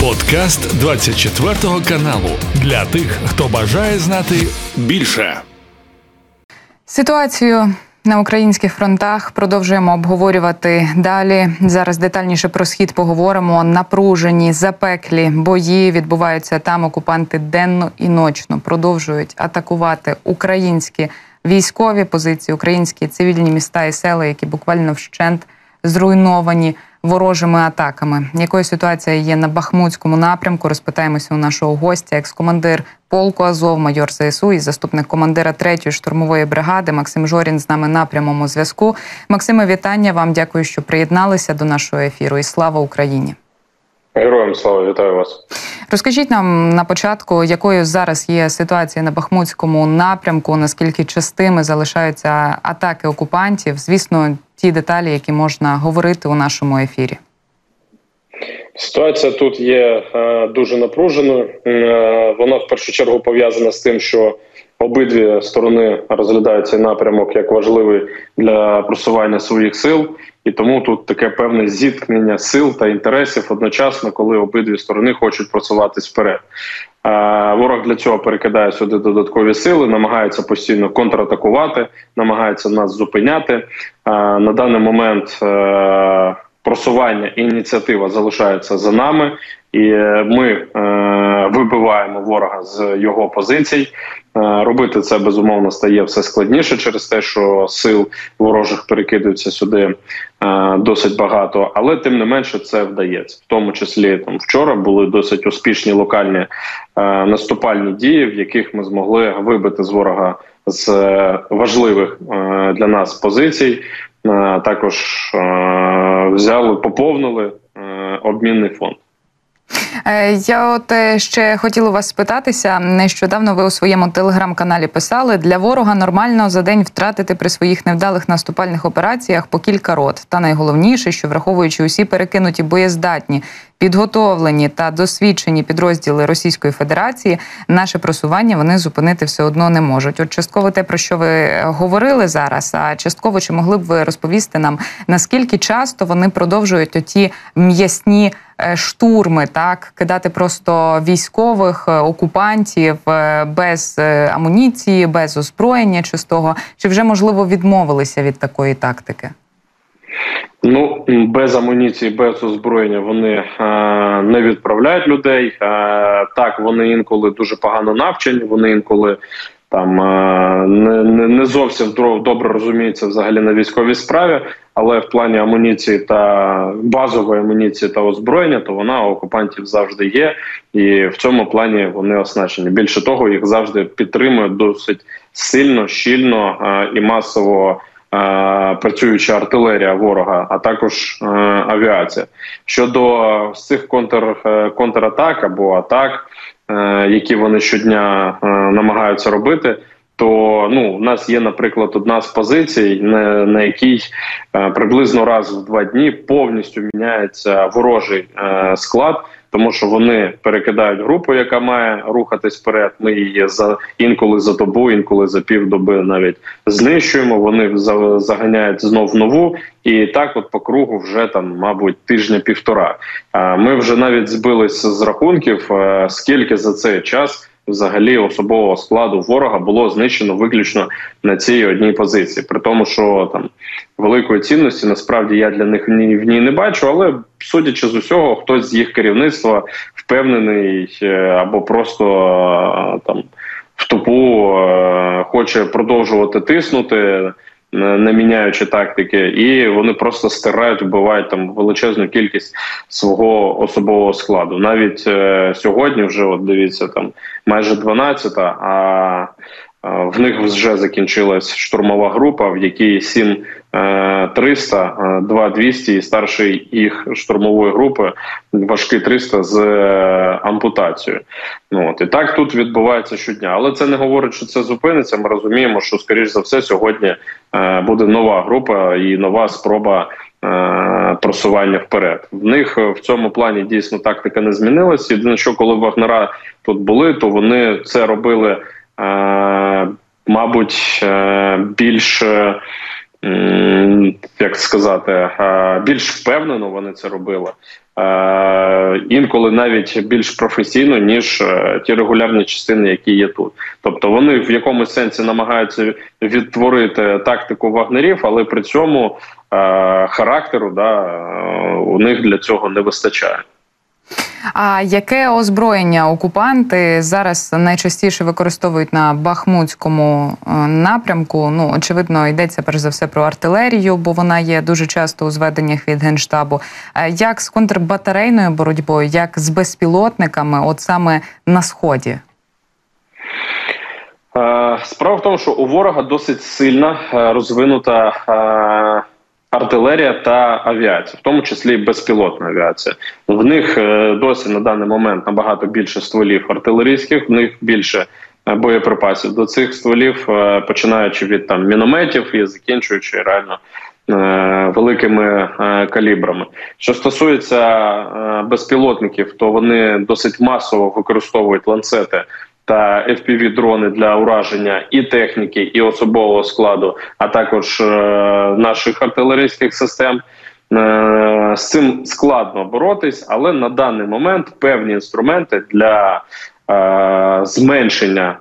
Подкаст 24 каналу для тих, хто бажає знати більше. Ситуацію на українських фронтах продовжуємо обговорювати далі. Зараз детальніше про схід поговоримо. Напружені, запеклі бої відбуваються там. Окупанти денно і ночно продовжують атакувати українські військові позиції, українські цивільні міста і села, які буквально вщент зруйновані ворожими атаками. Якою ситуація є на Бахмутському напрямку? Розпитаємося у нашого гостя, екс-командир полку Азов, майор ЗСУ і заступник командира 3-ї штурмової бригади Максим Жорін з нами на прямому зв'язку. Максиме, вітання вам. Дякую, що приєдналися до нашого ефіру. І слава Україні! Героям слава вітаю вас. Розкажіть нам на початку, якою зараз є ситуація на Бахмутському напрямку, наскільки частими залишаються атаки окупантів? Звісно, ті деталі, які можна говорити у нашому ефірі. Ситуація тут є е, дуже напруженою. Е, вона в першу чергу пов'язана з тим, що обидві сторони розглядають цей напрямок як важливий для просування своїх сил, і тому тут таке певне зіткнення сил та інтересів одночасно, коли обидві сторони хочуть просуватись вперед. Ворог для цього перекидає сюди додаткові сили, намагається постійно контратакувати, намагається нас зупиняти на даний момент. Е, просування і ініціатива залишаються за нами, і ми е, вибиваємо ворога з його позицій. Е, робити це безумовно стає все складніше через те, що сил ворожих перекидується сюди е, досить багато, але тим не менше це вдається. В тому числі там вчора були досить успішні локальні е, наступальні дії, в яких ми змогли вибити з ворога з важливих е, для нас позицій. Е, також е, взяли, поповнили е, обмінний фонд. Я от ще хотіла вас спитатися. Нещодавно ви у своєму телеграм-каналі писали для ворога нормально за день втратити при своїх невдалих наступальних операціях по кілька рот. Та найголовніше, що враховуючи усі перекинуті боєздатні підготовлені та досвідчені підрозділи Російської Федерації, наше просування вони зупинити все одно не можуть. От частково те, про що ви говорили зараз, а частково чи могли б ви розповісти нам наскільки часто вони продовжують оті м'ясні е, штурми, так кидати просто військових е, окупантів е, без амуніції, без озброєння чистого, чи вже можливо відмовилися від такої тактики? Ну без амуніції, без озброєння вони е, не відправляють людей. Е, так вони інколи дуже погано навчені. Вони інколи там е, не не, зовсім добре розуміються взагалі на військовій справі, але в плані амуніції та базової амуніції та озброєння, то вона у окупантів завжди є, і в цьому плані вони оснащені. Більше того, їх завжди підтримують досить сильно, щільно е, і масово. Е, працююча артилерія ворога, а також е, авіація. Щодо цих контр, е, контратак або атак, які вони щодня намагаються робити. То ну у нас є, наприклад, одна з позицій, на, на якій е, приблизно раз в два дні повністю міняється ворожий е, склад тому що вони перекидають групу, яка має рухатись вперед. Ми її за інколи за добу, інколи за півдоби навіть знищуємо. Вони заганяють знов нову, і так, от по кругу, вже там, мабуть, тижня-півтора. Ми вже навіть збилися з рахунків, скільки за цей час взагалі особового складу ворога було знищено виключно на цій одній позиції. При тому, що там великої цінності насправді я для них в ній не бачу, але судячи з усього, хтось з їх керівництва впевнений е, або просто е, там в тупу е, хоче продовжувати тиснути не міняючи тактики, і вони просто стирають, вбивають там величезну кількість свого особового складу. Навіть е, сьогодні, вже от дивіться, там майже 12, а в них вже закінчилась штурмова група, в якій 7 300, 2 200 і старший їх штурмової групи важкий 300 з е, ампутацією. Ну от і так тут відбувається щодня, але це не говорить, що це зупиниться. Ми розуміємо, що скоріш за все сьогодні е, буде нова група і нова спроба. Е, просування вперед в них в цьому плані дійсно тактика не змінилася. Єдине, що коли Вагнера тут були, то вони це робили, мабуть, більш як сказати, більш впевнено вони це робили. Інколи навіть більш професійно ніж ті регулярні частини, які є тут. Тобто вони в якомусь сенсі намагаються відтворити тактику вагнерів, але при цьому характеру да у них для цього не вистачає. А яке озброєння окупанти зараз найчастіше використовують на Бахмутському е, напрямку? Ну очевидно, йдеться перш за все про артилерію, бо вона є дуже часто у зведеннях від генштабу. Е, як з контрбатарейною боротьбою, як з безпілотниками, от саме на сході? Е, справа в тому, що у ворога досить сильна розвинута артилерія та авіація, в тому числі безпілотна авіація. В них е, досі на даний момент набагато більше стволів артилерійських, в них більше е, боєприпасів до цих стволів, е, починаючи від там мінометів і закінчуючи реально. Великими калібрами, що стосується безпілотників, то вони досить масово використовують ланцети та fpv дрони для ураження і техніки, і особового складу, а також е, наших артилерійських систем. Е, з цим складно боротись, але на даний момент певні інструменти для е, зменшення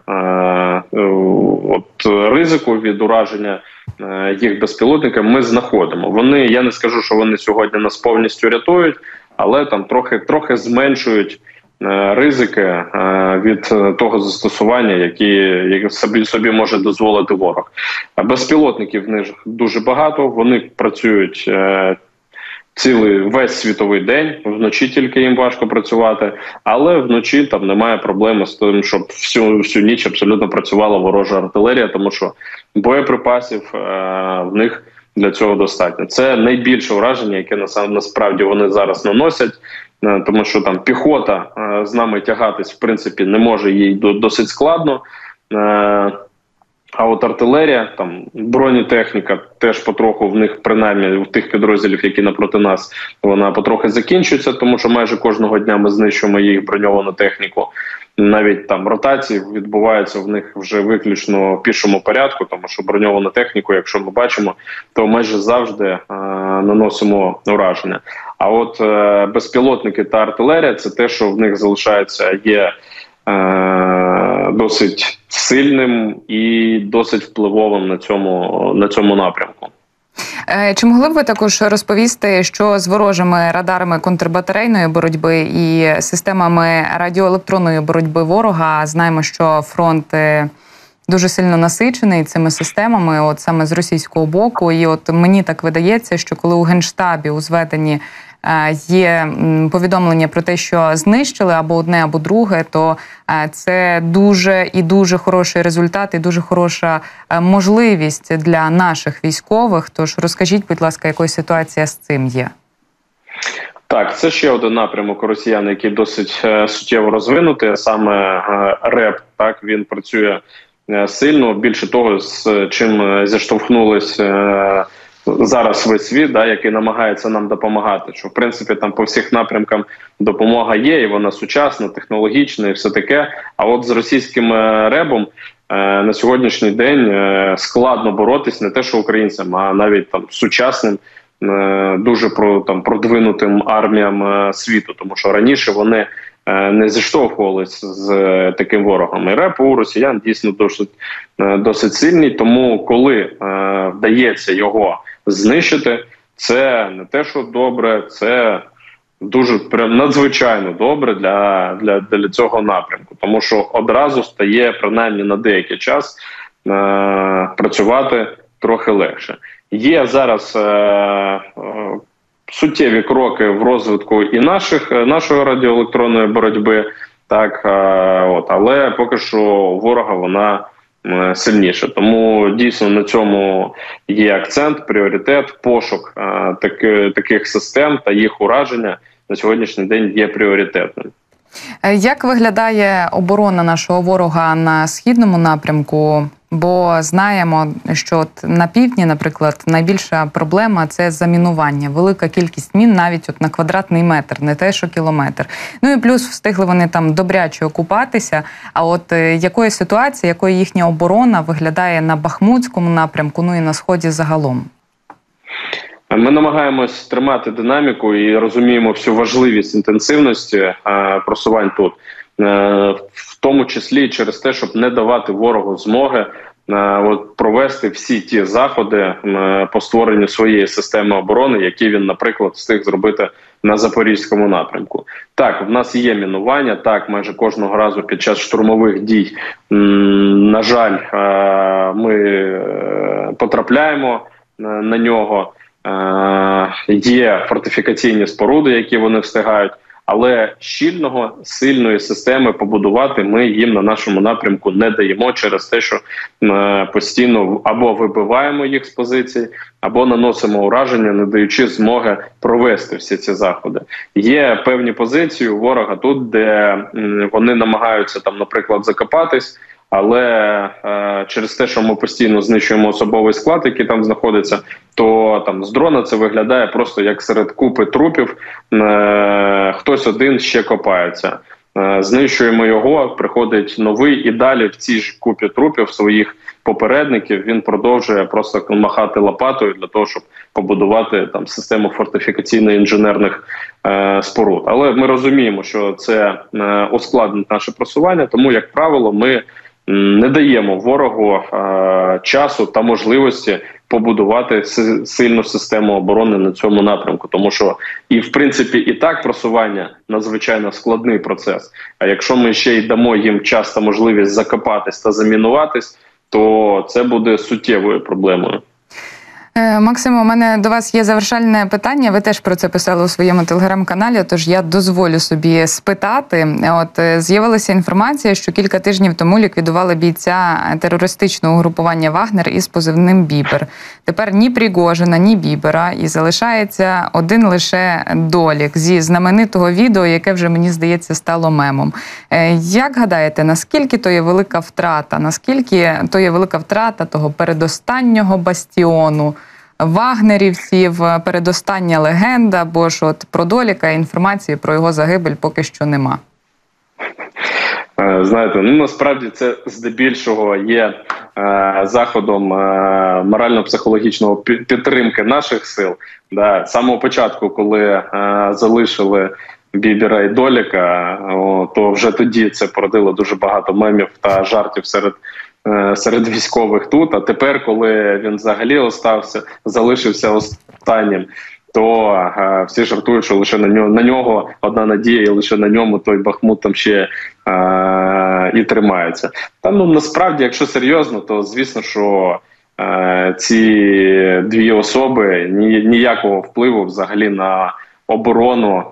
от ризику від ураження їх безпілотниками ми знаходимо. Вони я не скажу, що вони сьогодні нас повністю рятують, але там трохи трохи зменшують. Е, ризики е, від того застосування, які собі собі може дозволити ворог. Безпілотників в них дуже багато. Вони працюють. Е, цілий весь світовий день вночі тільки їм важко працювати, але вночі там немає проблеми з тим, щоб всю всю ніч абсолютно працювала ворожа артилерія, тому що боєприпасів е, в них для цього достатньо. Це найбільше враження, яке насправді вони зараз наносять. Е, тому що там піхота е, з нами тягатись в принципі не може їй досить складно. Е, а от артилерія, там бронетехніка теж потроху в них, принаймні в тих підрозділів, які напроти нас, вона потрохи закінчується, тому що майже кожного дня ми знищуємо їх броньовану техніку. Навіть там ротації відбуваються в них вже виключно в пішому порядку, тому що броньовану техніку, якщо ми бачимо, то майже завжди е, наносимо ураження. А от е, безпілотники та артилерія це те, що в них залишається, є е, досить сильним і досить впливовим на цьому, на цьому напрямку. Е, чи могли б ви також розповісти, що з ворожими радарами контрбатарейної боротьби і системами радіоелектронної боротьби ворога знаємо, що фронт е, дуже сильно насичений цими системами, от саме з російського боку, і от мені так видається, що коли у генштабі у зведенні є повідомлення про те, що знищили або одне, або друге, то е, це дуже і дуже хороший результат, і дуже хороша е, можливість для наших військових. Тож розкажіть, будь ласка, якою ситуація з цим є. Так, це ще один напрямок росіян, який досить суттєво розвинутий. Саме РЕП так він працює сильно. Більше того, з чим зіштовхнулись зараз весь світ, да, який намагається нам допомагати. Що в принципі там по всіх напрямкам допомога є, і вона сучасна, технологічна, і все таке. А от з російським е, ребом. Е, на сьогоднішній день е, складно боротись не те, що українцям, а навіть там сучасним, дуже про там продвинутим арміям світу, тому що раніше вони не зіштовхувалися з таким ворогом. І реп у росіян дійсно досить досить сильний. Тому коли вдається його знищити. Це не те, що добре, це дуже прям надзвичайно добре для, для, для цього напрямку, тому що одразу стає принаймні на деякий час е, працювати трохи легше. Є зараз е, е, суттєві кроки в розвитку і наших нашої радіоелектронної боротьби, так е, от але поки що ворога вона. Е, сильніше. Тому дійсно на цьому є акцент, пріоритет, пошук е, таких систем та їх ураження на сьогоднішній день є пріоритетним. Е, як виглядає оборона нашого ворога на східному напрямку? Бо знаємо, що от на півдні, наприклад, найбільша проблема це замінування, велика кількість мін навіть от на квадратний метр, не те, що кілометр. Ну і плюс встигли вони там добряче окупатися. А от е, якої ситуації, якою їхня оборона виглядає на Бахмутському напрямку, ну і на сході загалом? Ми намагаємось тримати динаміку і розуміємо всю важливість інтенсивності е, просувань тут, е, в тому числі через те, щоб не давати ворогу змоги е, от провести всі ті заходи по створенню своєї системи оборони, які він, наприклад, встиг зробити на запорізькому напрямку. Так, в нас є мінування. Так, майже кожного разу під час штурмових дій, на жаль, ми потрапляємо на нього. Е, є фортифікаційні споруди, які вони встигають. Але щільного сильної системи побудувати ми їм на нашому напрямку не даємо через те, що е, постійно або вибиваємо їх з позицій, або наносимо ураження, не даючи змоги провести всі ці заходи. Є певні позиції у ворога тут, де вони намагаються там, наприклад, закопатись. Але е, через те, що ми постійно знищуємо особовий склад, який там знаходиться, то там з дрона це виглядає просто як серед купи трупів. Е, хтось один ще копається. Е, знищуємо його, приходить новий, і далі в цій ж купі трупів своїх попередників він продовжує просто махати лопатою для того, щоб побудувати там систему фортифікаційно-інженерних е, споруд. Але ми розуміємо, що це е, ускладнить наше просування, тому як правило, ми не даємо ворогу е, часу та можливості побудувати сильну систему оборони на цьому напрямку, тому що і в принципі і так просування надзвичайно складний процес. А якщо ми ще й дамо їм час та можливість закопатись та замінуватись, то це буде суттєвою проблемою. Е, Максимо, у мене до вас є завершальне питання. Ви теж про це писали у своєму телеграм-каналі. Тож я дозволю собі спитати. От е, з'явилася інформація, що кілька тижнів тому ліквідували бійця терористичного угрупування Вагнер із позивним Бібер. Тепер ні Пригожина, ні Бібера, і залишається один лише долік зі знаменитого відео, яке вже мені здається стало мемом. Е, як гадаєте, наскільки то є велика втрата? Наскільки то є велика втрата того передостаннього бастіону? Вагнерівців, передостання легенда, бо ж от про Доліка інформації про його загибель поки що нема. Е, знаєте, ну насправді це здебільшого є е, заходом е, морально-психологічного підтримки наших сил. Да, З самого початку, коли е, залишили Бібера і Доліка, о, то вже тоді це породило дуже багато мемів та жартів серед Е, серед військових тут. А тепер, коли він взагалі остався, залишився останнім. То а, е, всі жартують, що лише на нього на нього одна надія, і лише на ньому той Бахмут там ще а, е, і тримається. Та ну насправді, якщо серйозно, то звісно, що ці дві особи ні, ніякого впливу взагалі на оборону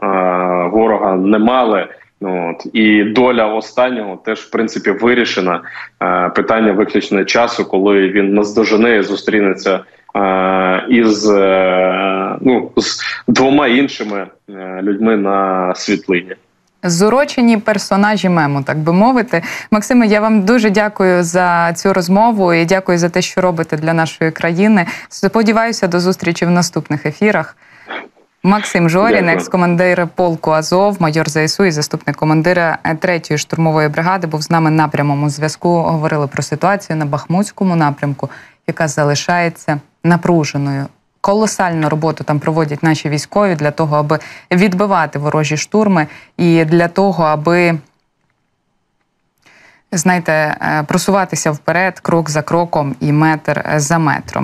ворога не мали. От і доля останнього теж в принципі вирішена. Е, питання виключно часу, коли він наздожене зустрінеться е, із е, ну з двома іншими людьми на світлині. Зурочені персонажі мему, так би мовити. Максиме, я вам дуже дякую за цю розмову і дякую за те, що робите для нашої країни. Сподіваюся, до зустрічі в наступних ефірах. Максим Жорін, екс-командир полку Азов, майор ЗСУ і заступник командира 3-ї штурмової бригади, був з нами на прямому зв'язку. Говорили про ситуацію на Бахмутському напрямку, яка залишається напруженою. Колосальну роботу там проводять наші військові для того, аби відбивати ворожі штурми, і для того, аби знаєте, е, просуватися вперед, крок за кроком і метр за метром.